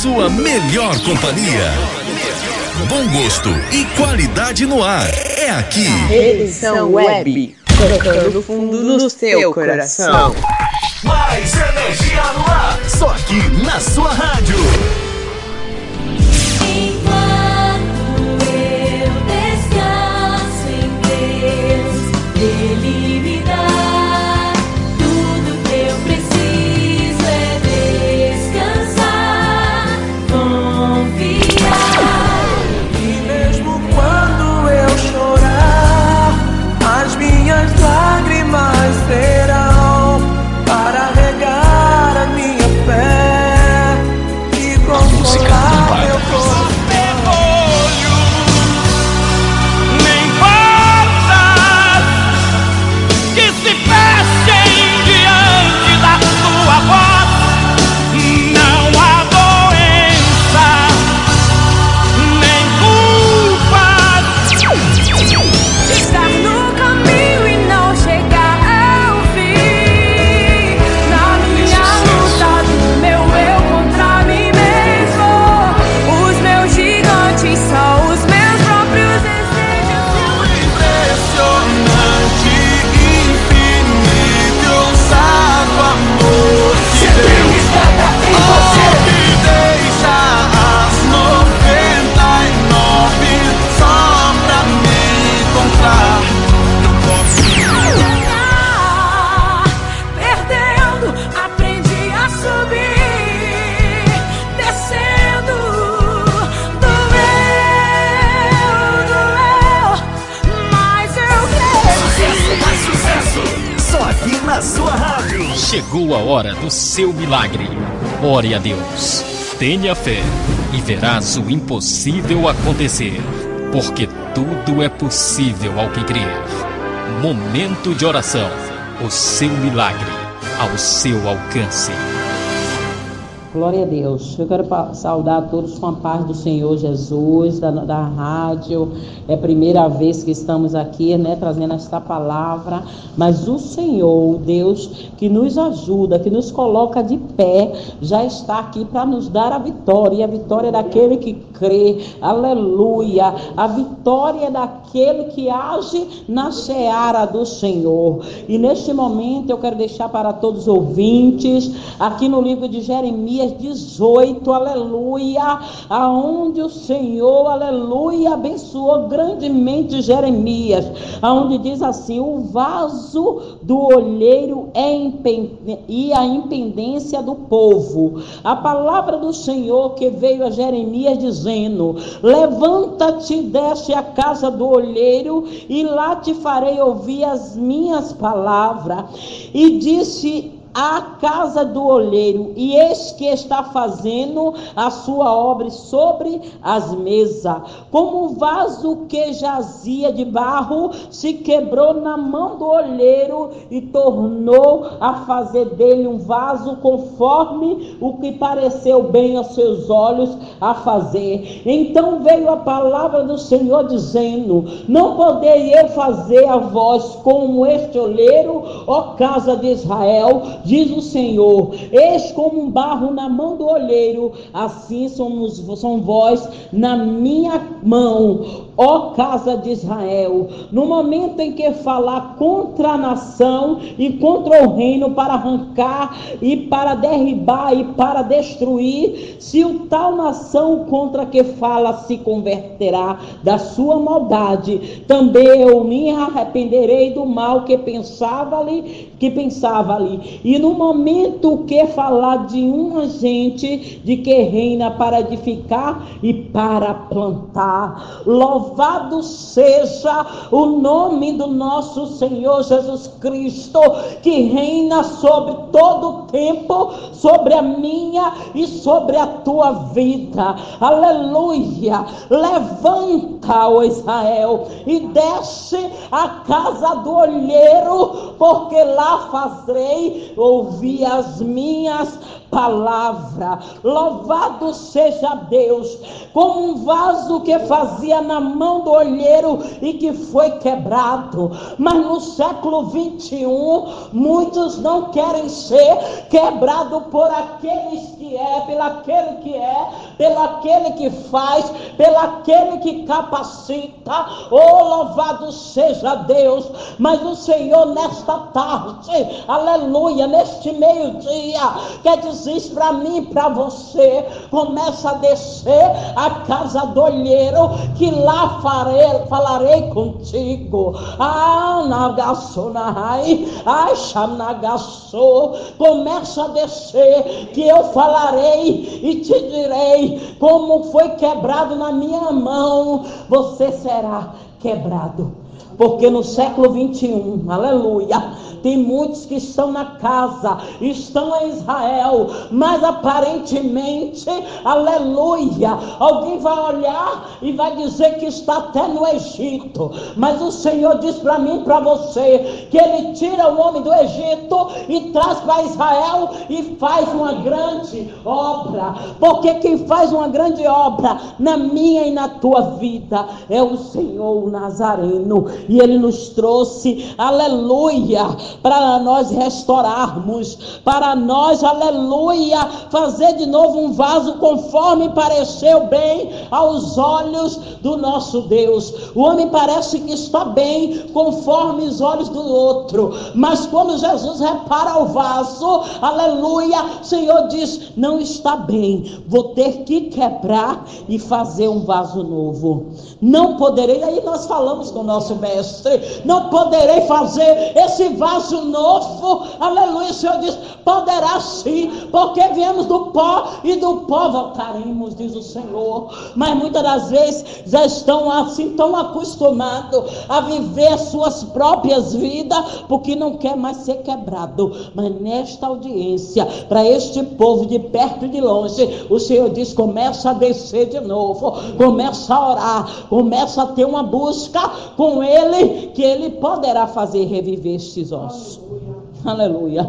sua melhor companhia. Bom gosto e qualidade no ar. É aqui. Edição Web. Tocando fundo no seu coração. Mais energia no ar. Só aqui na sua rádio. Enquanto eu descanso em Deus, Ele Chegou a hora do seu milagre. Ore a Deus, tenha fé e verás o impossível acontecer, porque tudo é possível ao que crer. Momento de oração. O seu milagre ao seu alcance. Glória a Deus. Eu quero saudar todos com a paz do Senhor Jesus, da, da rádio. É a primeira vez que estamos aqui, né, trazendo esta palavra. Mas o Senhor, Deus que nos ajuda, que nos coloca de pé, já está aqui para nos dar a vitória. E a vitória é daquele que crê. Aleluia. A vitória é daquele que age na seara do Senhor. E neste momento eu quero deixar para todos os ouvintes, aqui no livro de Jeremias 18, aleluia, aonde o Senhor, aleluia, abençoou grandemente Jeremias, aonde diz assim: o vaso do olheiro é e a impendência do povo. A palavra do Senhor que veio a Jeremias dizendo: Levanta-te, desce à casa do olheiro, e lá te farei ouvir as minhas palavras. E disse a casa do olheiro, e eis que está fazendo a sua obra sobre as mesas, como um vaso que jazia de barro, se quebrou na mão do olheiro e tornou a fazer dele um vaso conforme o que pareceu bem aos seus olhos a fazer. Então veio a palavra do Senhor dizendo: Não poderei eu fazer a vós como este olheiro, ó casa de Israel, diz o Senhor. Eis como um barro na mão do olheiro, assim somos, são vós na minha mão, ó casa de Israel. No momento em que falar contra a nação e contra o reino para arrancar e para derribar e para destruir, se o tal nação contra que fala se converterá da sua maldade, também eu me arrependerei do mal que pensava ali, que pensava ali. E no momento que falar de uma gente de que reina para edificar e para plantar, louvado seja o nome do nosso Senhor Jesus Cristo, que reina sobre todo o tempo, sobre a minha e sobre a tua vida. Aleluia! Levanta, ó Israel, e desce à casa do olheiro, porque lá fazerei ouvir as minhas palavra. Louvado seja Deus, como um vaso que fazia na mão do olheiro e que foi quebrado. Mas no século 21, muitos não querem ser quebrados por aqueles que é, pelo aquele que é, pelo aquele que faz, pelo aquele que capacita. Oh, louvado seja Deus! Mas o Senhor, nesta tarde, aleluia, neste meio-dia, quer dizer para mim e para você: começa a descer a casa do olheiro, que lá farei, falarei contigo. Ah, nagassonai, ai, xanagassou. Começa a descer, que eu falarei e te direi como foi quebrado na minha mão, você será quebrado. Porque no século 21, aleluia, tem muitos que estão na casa, estão em Israel, mas aparentemente, aleluia, alguém vai olhar e vai dizer que está até no Egito. Mas o Senhor diz para mim para você que Ele tira o homem do Egito e traz para Israel e faz uma grande obra. Porque quem faz uma grande obra na minha e na tua vida é o Senhor Nazareno. E Ele nos trouxe, aleluia, para nós restaurarmos, para nós, aleluia, fazer de novo um vaso conforme pareceu bem aos olhos do nosso Deus. O homem parece que está bem conforme os olhos do outro, mas quando Jesus repara o vaso, aleluia, o Senhor diz: não está bem, vou ter que quebrar e fazer um vaso novo. Não poderei, aí nós falamos com o nosso mestre, não poderei fazer esse vaso novo, aleluia. O Senhor diz: poderá sim, porque viemos do pó e do pó voltaremos, diz o Senhor. Mas muitas das vezes já estão assim tão acostumados a viver suas próprias vidas, porque não quer mais ser quebrado. Mas nesta audiência, para este povo de perto e de longe, o Senhor diz: começa a descer de novo, começa a orar, começa a ter uma busca com Ele, que Ele poderá fazer reviver estes ossos. Aleluia.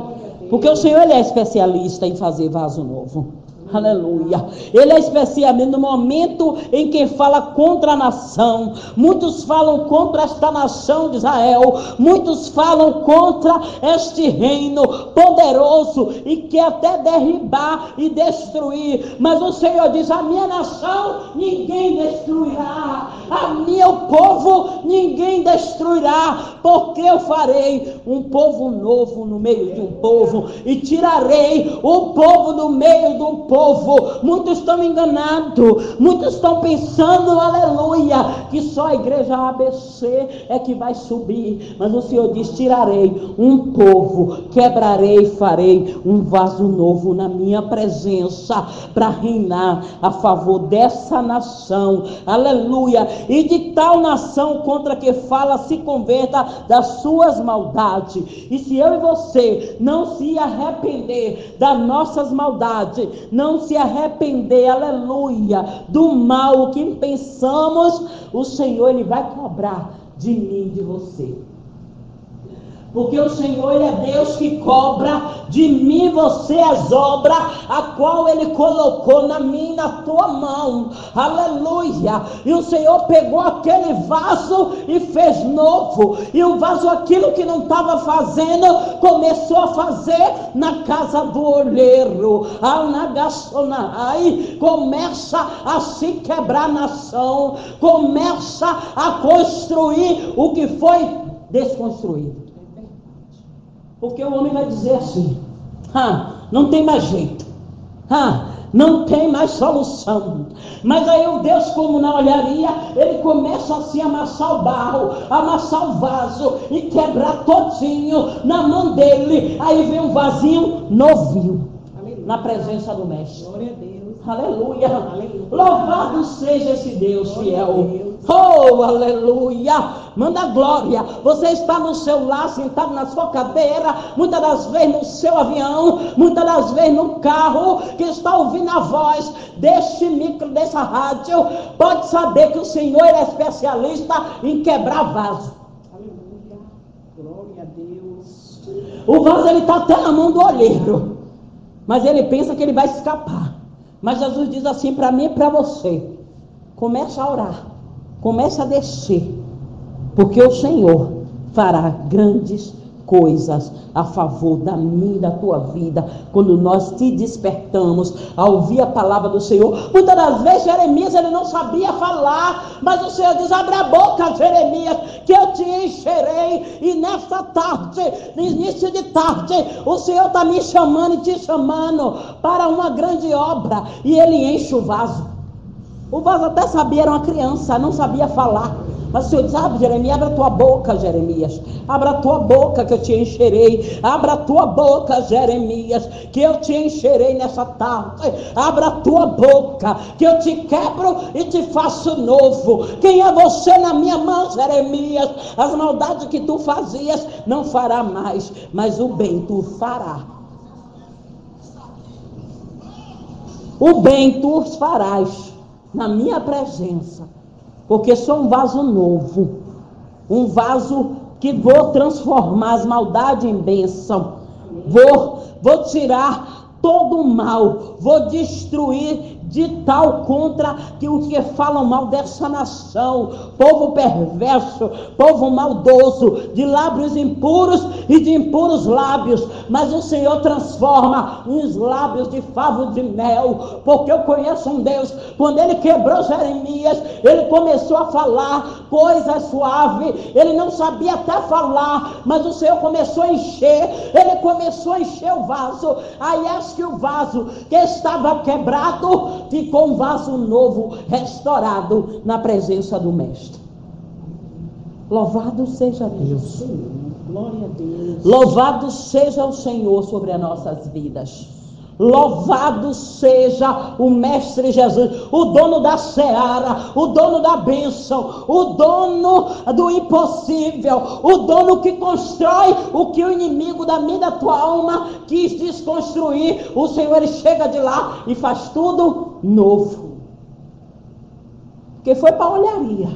Porque o Senhor ele é especialista em fazer vaso novo. Aleluia. Ele é especialmente no momento em que fala contra a nação. Muitos falam contra esta nação de Israel. Muitos falam contra este reino poderoso e quer até derribar e destruir. Mas o Senhor diz: A minha nação ninguém destruirá. A meu povo ninguém destruirá. Porque eu farei um povo novo no meio de um povo e tirarei o povo do meio de um povo povo. Muitos estão enganados, muitos estão pensando, aleluia, que só a igreja ABC é que vai subir. Mas o Senhor diz: tirarei um povo, quebrarei e farei um vaso novo na minha presença para reinar a favor dessa nação, aleluia. E de tal nação contra que fala se converta das suas maldades. E se eu e você não se arrepender das nossas maldades, não não se arrepender, aleluia, do mal que pensamos, o Senhor ele vai cobrar de mim de você. Porque o Senhor ele é Deus que cobra de mim você as obras a qual ele colocou na minha na tua mão. Aleluia! E o Senhor pegou aquele vaso e fez novo. E o vaso aquilo que não estava fazendo, começou a fazer na casa do olheiro. Anagassonai começa a se quebrar a nação, começa a construir o que foi desconstruído. Porque o homem vai dizer assim: ah, não tem mais jeito, ah, não tem mais solução. Mas aí o Deus, como na olharia, ele começa a se amassar o barro, amassar o vaso e quebrar todinho na mão dele. Aí vem um vasinho novinho Aleluia. na presença do Mestre. Glória a Deus. Aleluia. aleluia. Louvado seja esse Deus Glória fiel. Oh, aleluia! Manda glória. Você está no seu lar, sentado na sua cadeira, muitas das vezes no seu avião, muitas das vezes no carro, que está ouvindo a voz deste micro, dessa rádio. Pode saber que o Senhor é especialista em quebrar vaso. Aleluia. Glória a Deus. O vaso ele está até na mão do olheiro. Mas ele pensa que ele vai escapar. Mas Jesus diz assim para mim e para você: comece a orar, comece a descer, porque o Senhor fará grandes coisas a favor da minha e da tua vida, quando nós te despertamos a ouvir a palavra do Senhor. Muitas das vezes Jeremias ele não sabia falar, mas o Senhor diz: abre a boca, Jeremias, que eu te encherei. E nesta tarde, no início de tarde, o Senhor está me chamando e te chamando para uma grande obra, e ele enche o vaso. O vaso até sabia, era uma criança, não sabia falar. Mas o Senhor diz: abre, Jeremias, abre a tua boca, Jeremias. Abra a tua boca que eu te encherei. Abra a tua boca, Jeremias, que eu te encherei nessa tarde. Abra a tua boca, que eu te quebro e te faço novo. Quem é você na minha mão, Jeremias? As maldades que tu fazias não fará mais, mas o bem tu fará. O bem tu farás na minha presença porque sou um vaso novo, um vaso que vou transformar as maldades em bênção. Vou, vou tirar todo o mal, vou destruir de tal contra que o que falam mal dessa nação, povo perverso, povo maldoso, de lábios impuros e de impuros lábios, mas o Senhor transforma uns lábios de favo de mel, porque eu conheço um Deus, quando ele quebrou Jeremias, ele começou a falar coisas suaves, ele não sabia até falar, mas o Senhor começou a encher, ele começou a encher o vaso, aí acho que o vaso que estava quebrado, ficou um vaso novo, restaurado na presença do Mestre. Louvado seja Deus. Glória a Deus. Louvado seja o Senhor sobre as nossas vidas. Louvado seja o Mestre Jesus, o dono da seara, o dono da bênção, o dono do impossível, o dono que constrói o que o inimigo da minha da tua alma quis desconstruir. O Senhor ele chega de lá e faz tudo novo. Porque foi para a olharia.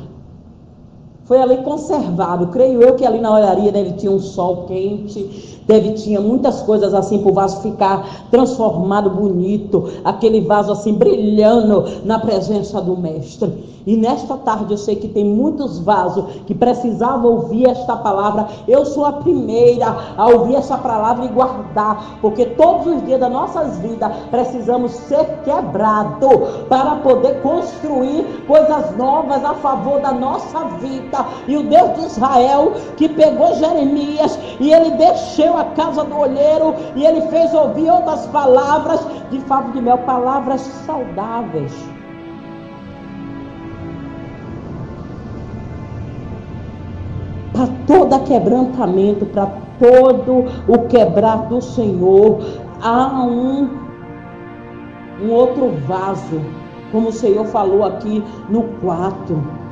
Foi ali conservado. Creio eu que ali na olharia deve ter um sol quente, deve tinha muitas coisas assim para o vaso ficar transformado bonito, aquele vaso assim brilhando na presença do mestre. E nesta tarde eu sei que tem muitos vasos que precisavam ouvir esta palavra. Eu sou a primeira a ouvir essa palavra e guardar, porque todos os dias das nossas vidas precisamos ser quebrados para poder construir coisas novas a favor da nossa vida. E o Deus de Israel que pegou Jeremias e ele desceu a casa do olheiro e ele fez ouvir outras palavras de favo de mel, palavras saudáveis. para todo quebrantamento, para todo o quebrar do Senhor, há um, um outro vaso, como o Senhor falou aqui no quarto.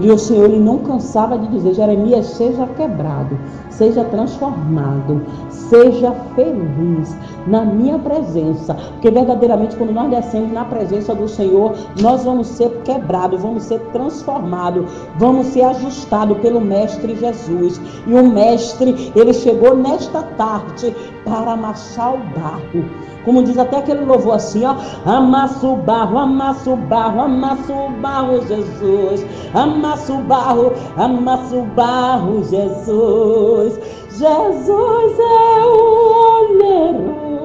E o Senhor ele não cansava de dizer: Jeremias, seja quebrado, seja transformado, seja feliz na minha presença. Porque verdadeiramente, quando nós descemos na presença do Senhor, nós vamos ser quebrados, vamos ser transformados, vamos ser ajustados pelo Mestre Jesus. E o Mestre, ele chegou nesta tarde para amassar o barro. Como diz até aquele louvor assim, ó. Amassa o barro, amassa o barro, amassa o barro, Jesus. Amassa o barro, amassa o barro, Jesus. Jesus é o olheiro,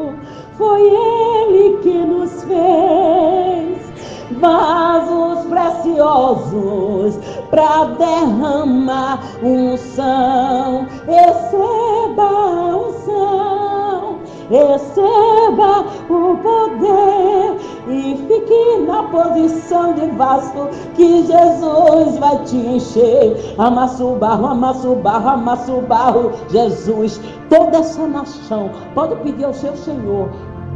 foi ele que nos fez vasos preciosos para derramar unção. Receba a unção, receba o poder e fique na posição de vaso que Jesus vai te encher. Amassa o barro, amassa o barro, amassa o barro, Jesus. Toda essa nação pode pedir ao seu Senhor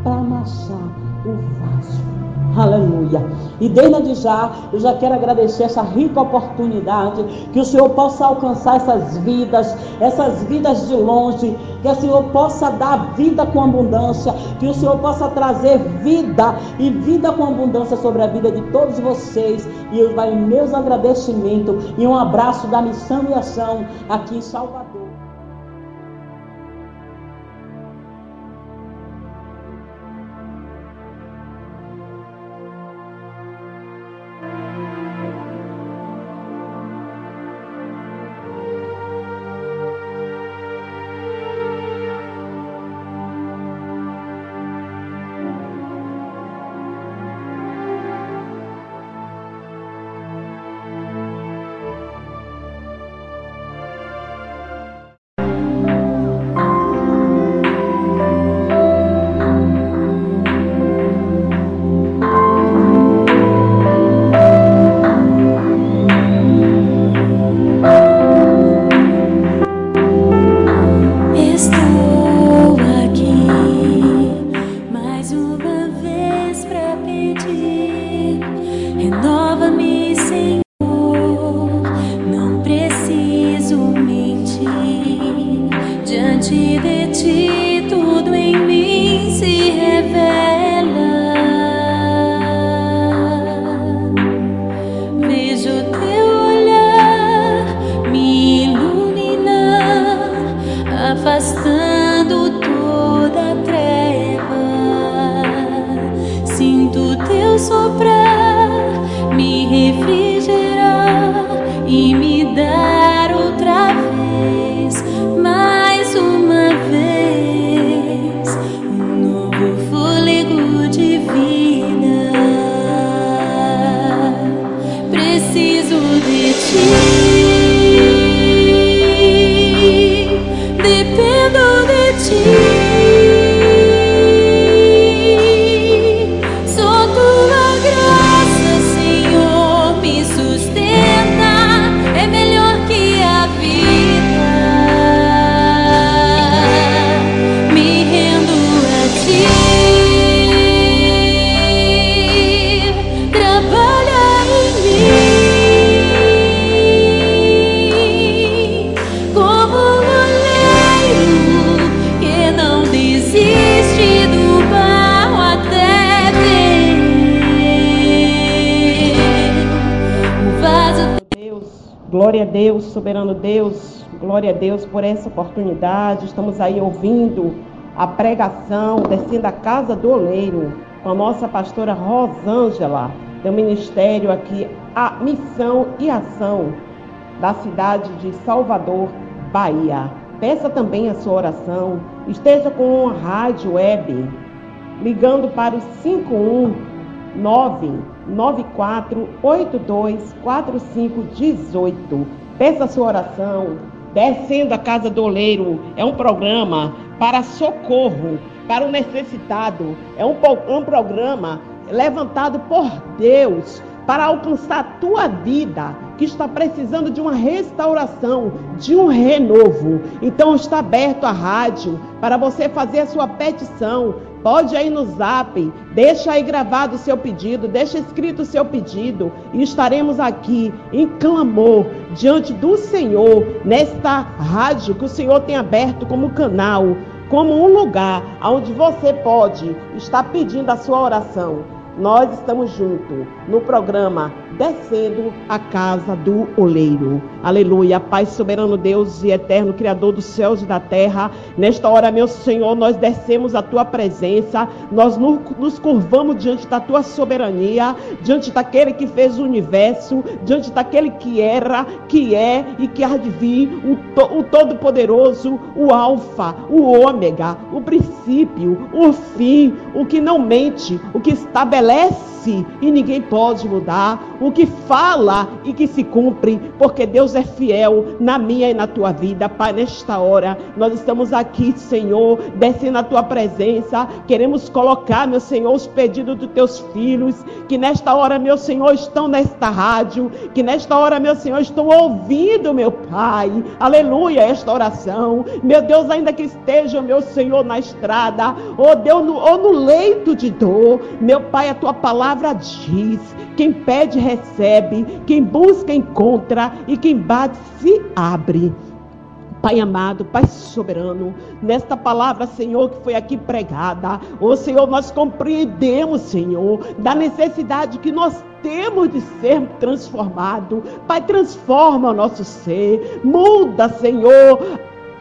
para amassar o vaso. Aleluia. E desde já, eu já quero agradecer essa rica oportunidade, que o Senhor possa alcançar essas vidas, essas vidas de longe, que o Senhor possa dar vida com abundância, que o Senhor possa trazer vida e vida com abundância sobre a vida de todos vocês. E eu vai meus agradecimentos e um abraço da missão e ação aqui em Salvador. Soprar, Deus, soberano Deus, glória a Deus por essa oportunidade. Estamos aí ouvindo a pregação, descendo a casa do oleiro, com a nossa pastora Rosângela, do ministério aqui, a missão e ação da cidade de Salvador, Bahia. Peça também a sua oração, esteja com a rádio web, ligando para o 51994824518. Peça sua oração. Descendo a Casa do Oleiro é um programa para socorro, para o necessitado. É um, um programa levantado por Deus para alcançar a tua vida que está precisando de uma restauração, de um renovo. Então está aberto a rádio para você fazer a sua petição. Pode aí no zap, deixa aí gravado o seu pedido, deixa escrito o seu pedido e estaremos aqui em clamor diante do Senhor nesta rádio que o Senhor tem aberto como canal, como um lugar onde você pode estar pedindo a sua oração. Nós estamos juntos no programa Descendo a Casa do Oleiro. Aleluia. Pai soberano Deus e eterno Criador dos céus e da terra. Nesta hora, meu Senhor, nós descemos a tua presença. Nós nos curvamos diante da tua soberania, diante daquele que fez o universo, diante daquele que era, que é e que há de vir, o, to- o Todo-Poderoso, o Alfa, o Ômega, o princípio, o fim, o que não mente, o que estabelece e ninguém pode mudar, o que fala e que se cumpre, porque Deus é fiel na minha e na tua vida. Pai, nesta hora, nós estamos aqui, Senhor, descendo a tua presença, queremos colocar, meu Senhor, os pedidos dos teus filhos, que nesta hora, meu Senhor, estão nesta rádio, que nesta hora, meu Senhor, estão ouvindo, meu Pai, aleluia, esta oração, meu Deus, ainda que estejam, meu Senhor, na estrada, ou Deus, no, ou no leito de dor, meu Pai, a tua palavra diz: quem pede, recebe, quem busca, encontra, e quem bate, se abre. Pai amado, Pai soberano, nesta palavra, Senhor, que foi aqui pregada, ô Senhor, nós compreendemos, Senhor, da necessidade que nós temos de ser transformado. Pai, transforma o nosso ser, muda, Senhor,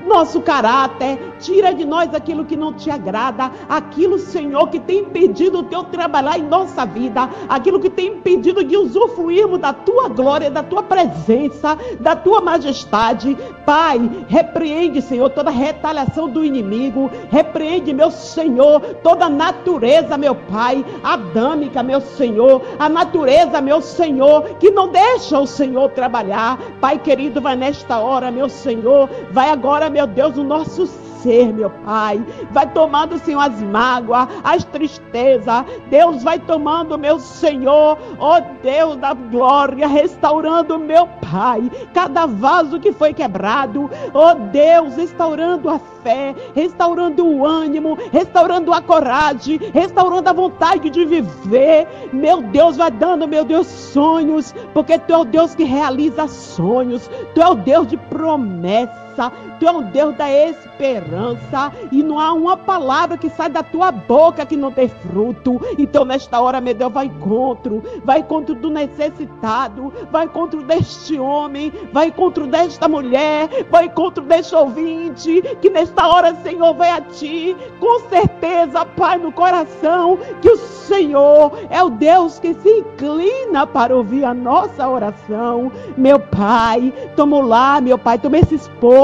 nosso caráter, tira de nós aquilo que não te agrada, aquilo, Senhor, que tem impedido o teu trabalhar em nossa vida, aquilo que tem impedido de usufruirmos da tua glória, da tua presença, da tua majestade. Pai, repreende, Senhor, toda retaliação do inimigo, repreende, meu Senhor, toda natureza, meu Pai, adâmica, meu Senhor, a natureza, meu Senhor, que não deixa o Senhor trabalhar. Pai querido, vai nesta hora, meu Senhor, vai agora, meu Deus, o nosso ser, meu Pai. Vai tomando, Senhor, as mágoas, as tristezas. Deus vai tomando, meu Senhor, ó Deus da glória, restaurando, meu Pai, cada vaso que foi quebrado. Ó Deus, restaurando a fé, restaurando o ânimo, restaurando a coragem, restaurando a vontade de viver. Meu Deus, vai dando, meu Deus, sonhos, porque Tu é o Deus que realiza sonhos. Tu é o Deus de promessas. Esperança. Tu é um Deus da esperança. E não há uma palavra que sai da tua boca que não tem fruto. Então, nesta hora, meu Deus, vai encontro. Vai encontro do necessitado. Vai encontro deste homem. Vai encontro desta mulher. Vai encontro deste ouvinte. Que nesta hora, Senhor, vai a ti. Com certeza, Pai, no coração. Que o Senhor é o Deus que se inclina para ouvir a nossa oração. Meu Pai, toma lá, meu Pai, toma esse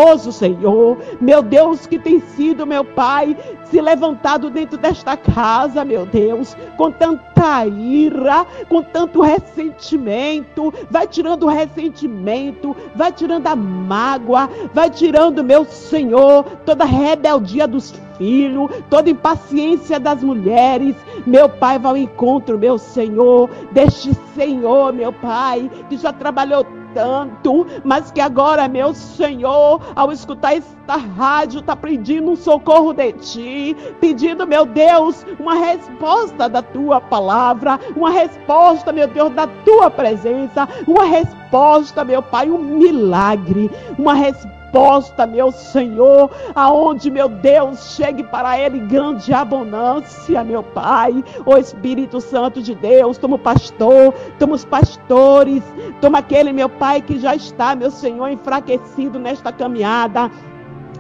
esposo, Senhor. Meu Deus, que tem sido, meu Pai, se levantado dentro desta casa, meu Deus, com tanta ira, com tanto ressentimento. Vai tirando o ressentimento, vai tirando a mágoa, vai tirando, meu Senhor, toda rebeldia dos filhos, toda impaciência das mulheres. Meu Pai, vai ao encontro, meu Senhor, deste Senhor, meu Pai, que já trabalhou tanto, mas que agora, meu Senhor, ao escutar esta rádio, está pedindo um socorro de ti, pedindo, meu Deus, uma resposta da tua palavra, uma resposta, meu Deus, da tua presença, uma resposta, meu Pai, um milagre, uma resposta resposta, meu Senhor, aonde, meu Deus, chegue para ele grande abundância, meu Pai. O Espírito Santo de Deus, toma o pastor, toma os pastores, toma aquele, meu Pai, que já está, meu Senhor, enfraquecido nesta caminhada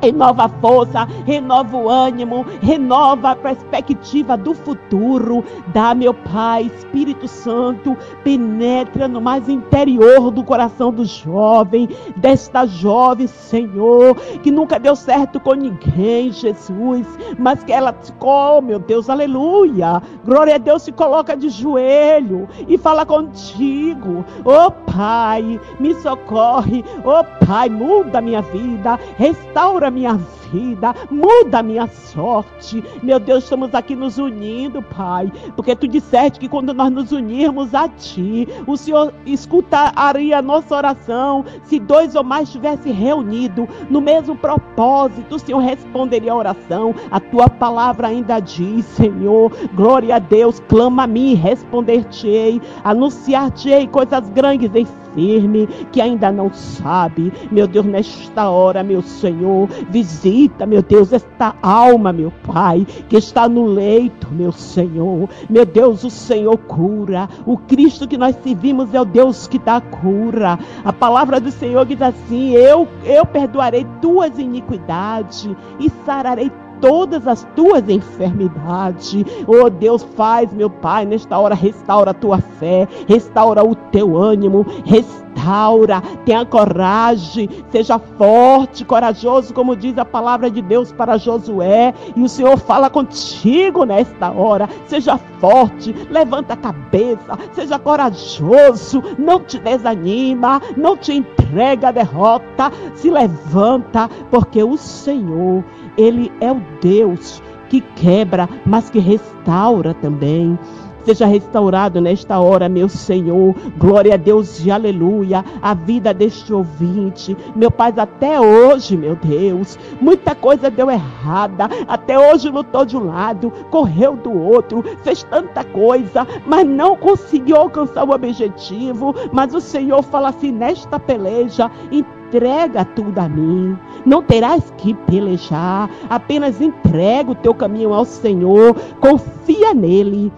renova a força, renova o ânimo, renova a perspectiva do futuro. Dá, meu Pai, Espírito Santo, penetra no mais interior do coração do jovem, desta jovem, Senhor, que nunca deu certo com ninguém, Jesus, mas que ela, oh meu Deus, aleluia, glória a Deus, se coloca de joelho e fala contigo, oh Pai, me socorre, oh Pai, muda minha vida, restaura minha vida, muda a minha sorte. Meu Deus, estamos aqui nos unindo, Pai, porque tu disseste que quando nós nos unirmos a ti, o Senhor escutaria a nossa oração. Se dois ou mais estivessem reunidos no mesmo propósito, o Senhor responderia a oração. A tua palavra ainda diz, Senhor, glória a Deus, clama a mim, responder-te-ei, anunciar-te-ei coisas grandes em firme, que ainda não sabe. Meu Deus, nesta hora, meu Senhor, visita, meu Deus, esta alma, meu Pai, que está no leito, meu Senhor. Meu Deus, o Senhor cura. O Cristo que nós servimos é o Deus que dá cura. A palavra do Senhor diz assim: Eu, eu perdoarei tuas iniquidades e sararei todas as tuas enfermidades. Oh Deus, faz, meu Pai, nesta hora, restaura a tua fé, restaura o teu ânimo, restaura, tenha coragem, seja forte, corajoso, como diz a palavra de Deus para Josué. E o Senhor fala contigo nesta hora. Seja forte, levanta a cabeça, seja corajoso, não te desanima, não te entrega a derrota, se levanta, porque o Senhor ele é o Deus que quebra, mas que restaura também. Seja restaurado nesta hora, meu Senhor. Glória a Deus e aleluia. A vida deste ouvinte. Meu Pai, até hoje, meu Deus, muita coisa deu errada. Até hoje lutou de um lado, correu do outro, fez tanta coisa, mas não conseguiu alcançar o objetivo. Mas o Senhor fala assim: nesta peleja, entrega tudo a mim. Não terás que pelejar, apenas entrega o teu caminho ao Senhor, confia nele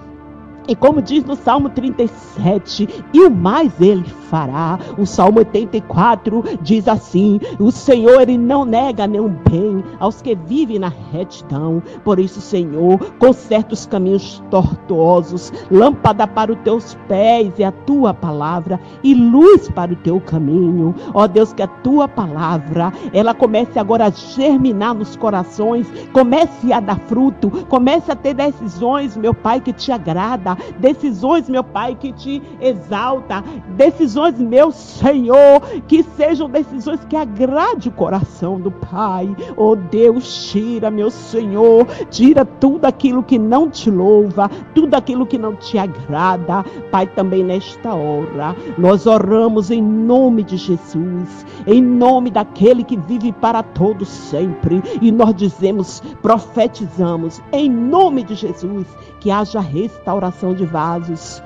e como diz no Salmo 37, e o mais ele fará. O Salmo 84 diz assim: O Senhor ele não nega nenhum bem aos que vivem na retidão. Por isso, Senhor, conserta os caminhos tortuosos, lâmpada para os teus pés e a tua palavra, e luz para o teu caminho. Ó Deus, que a tua palavra ela comece agora a germinar nos corações, comece a dar fruto, comece a ter decisões, meu Pai, que te agrada decisões, meu Pai, que te exalta, decisões, meu Senhor, que sejam decisões que agrade o coração do Pai. Oh Deus, tira, meu Senhor, tira tudo aquilo que não te louva, tudo aquilo que não te agrada. Pai, também nesta hora, nós oramos em nome de Jesus, em nome daquele que vive para todos sempre, e nós dizemos, profetizamos em nome de Jesus que haja restauração de vasos.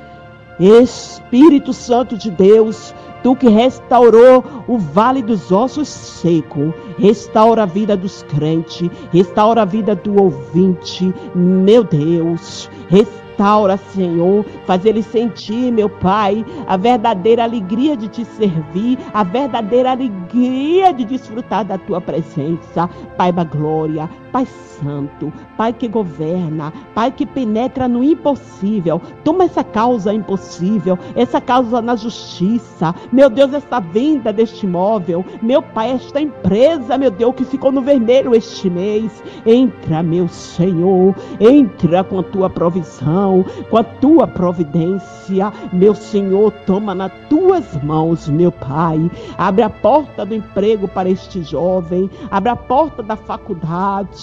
Espírito Santo de Deus, Tu que restaurou o vale dos ossos seco, restaura a vida dos crentes, restaura a vida do ouvinte, meu Deus, restaura, Senhor, faz ele sentir, meu Pai, a verdadeira alegria de te servir, a verdadeira alegria de desfrutar da tua presença, Pai da glória, Pai Santo, Pai que governa, Pai que penetra no impossível. Toma essa causa impossível, essa causa na justiça. Meu Deus, essa venda deste imóvel, meu Pai, esta empresa, meu Deus, que ficou no vermelho este mês. Entra, meu Senhor, entra com a tua provisão, com a tua providência. Meu Senhor, toma nas tuas mãos, meu Pai. Abre a porta do emprego para este jovem, abre a porta da faculdade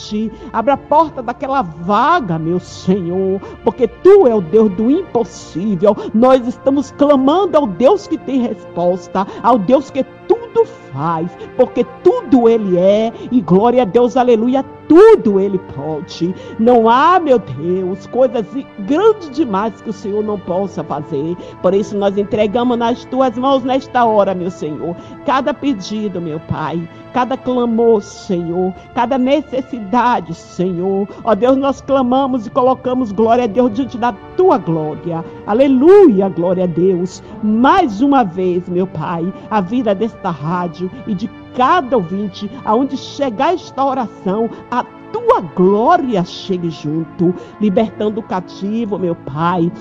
Abre a porta daquela vaga, meu Senhor, porque tu é o Deus do impossível. Nós estamos clamando ao Deus que tem resposta, ao Deus que tudo faz, porque tudo Ele é, e glória a Deus, aleluia, tudo Ele pode. Não há, meu Deus, coisas grandes demais que o Senhor não possa fazer. Por isso nós entregamos nas tuas mãos nesta hora, meu Senhor, cada pedido, meu Pai, cada clamor, Senhor, cada necessidade, Senhor. Ó Deus, nós clamamos e colocamos glória a Deus diante da tua glória. Aleluia, glória a Deus. Mais uma vez, meu Pai, a vida desta rádio e de cada ouvinte, aonde chegar esta oração, a tua glória chegue junto, libertando o cativo, meu Pai,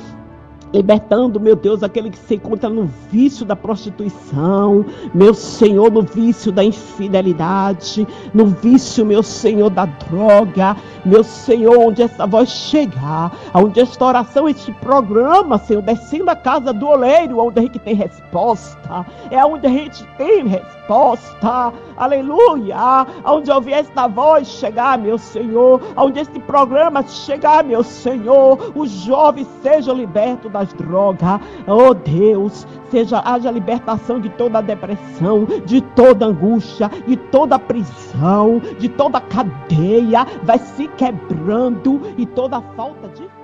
Libertando, meu Deus, aquele que se encontra no vício da prostituição, meu Senhor, no vício da infidelidade, no vício, meu Senhor, da droga, meu Senhor, onde essa voz chegar, onde esta oração, este programa, Senhor, descendo a casa do oleiro, onde a gente tem resposta, é onde a gente tem resposta, aleluia, onde ouvir esta voz chegar, meu Senhor, onde este programa chegar, meu Senhor, os jovens sejam libertos das drogas. Oh Deus, seja haja libertação de toda depressão, de toda angústia, de toda prisão, de toda cadeia, vai se quebrando e toda falta de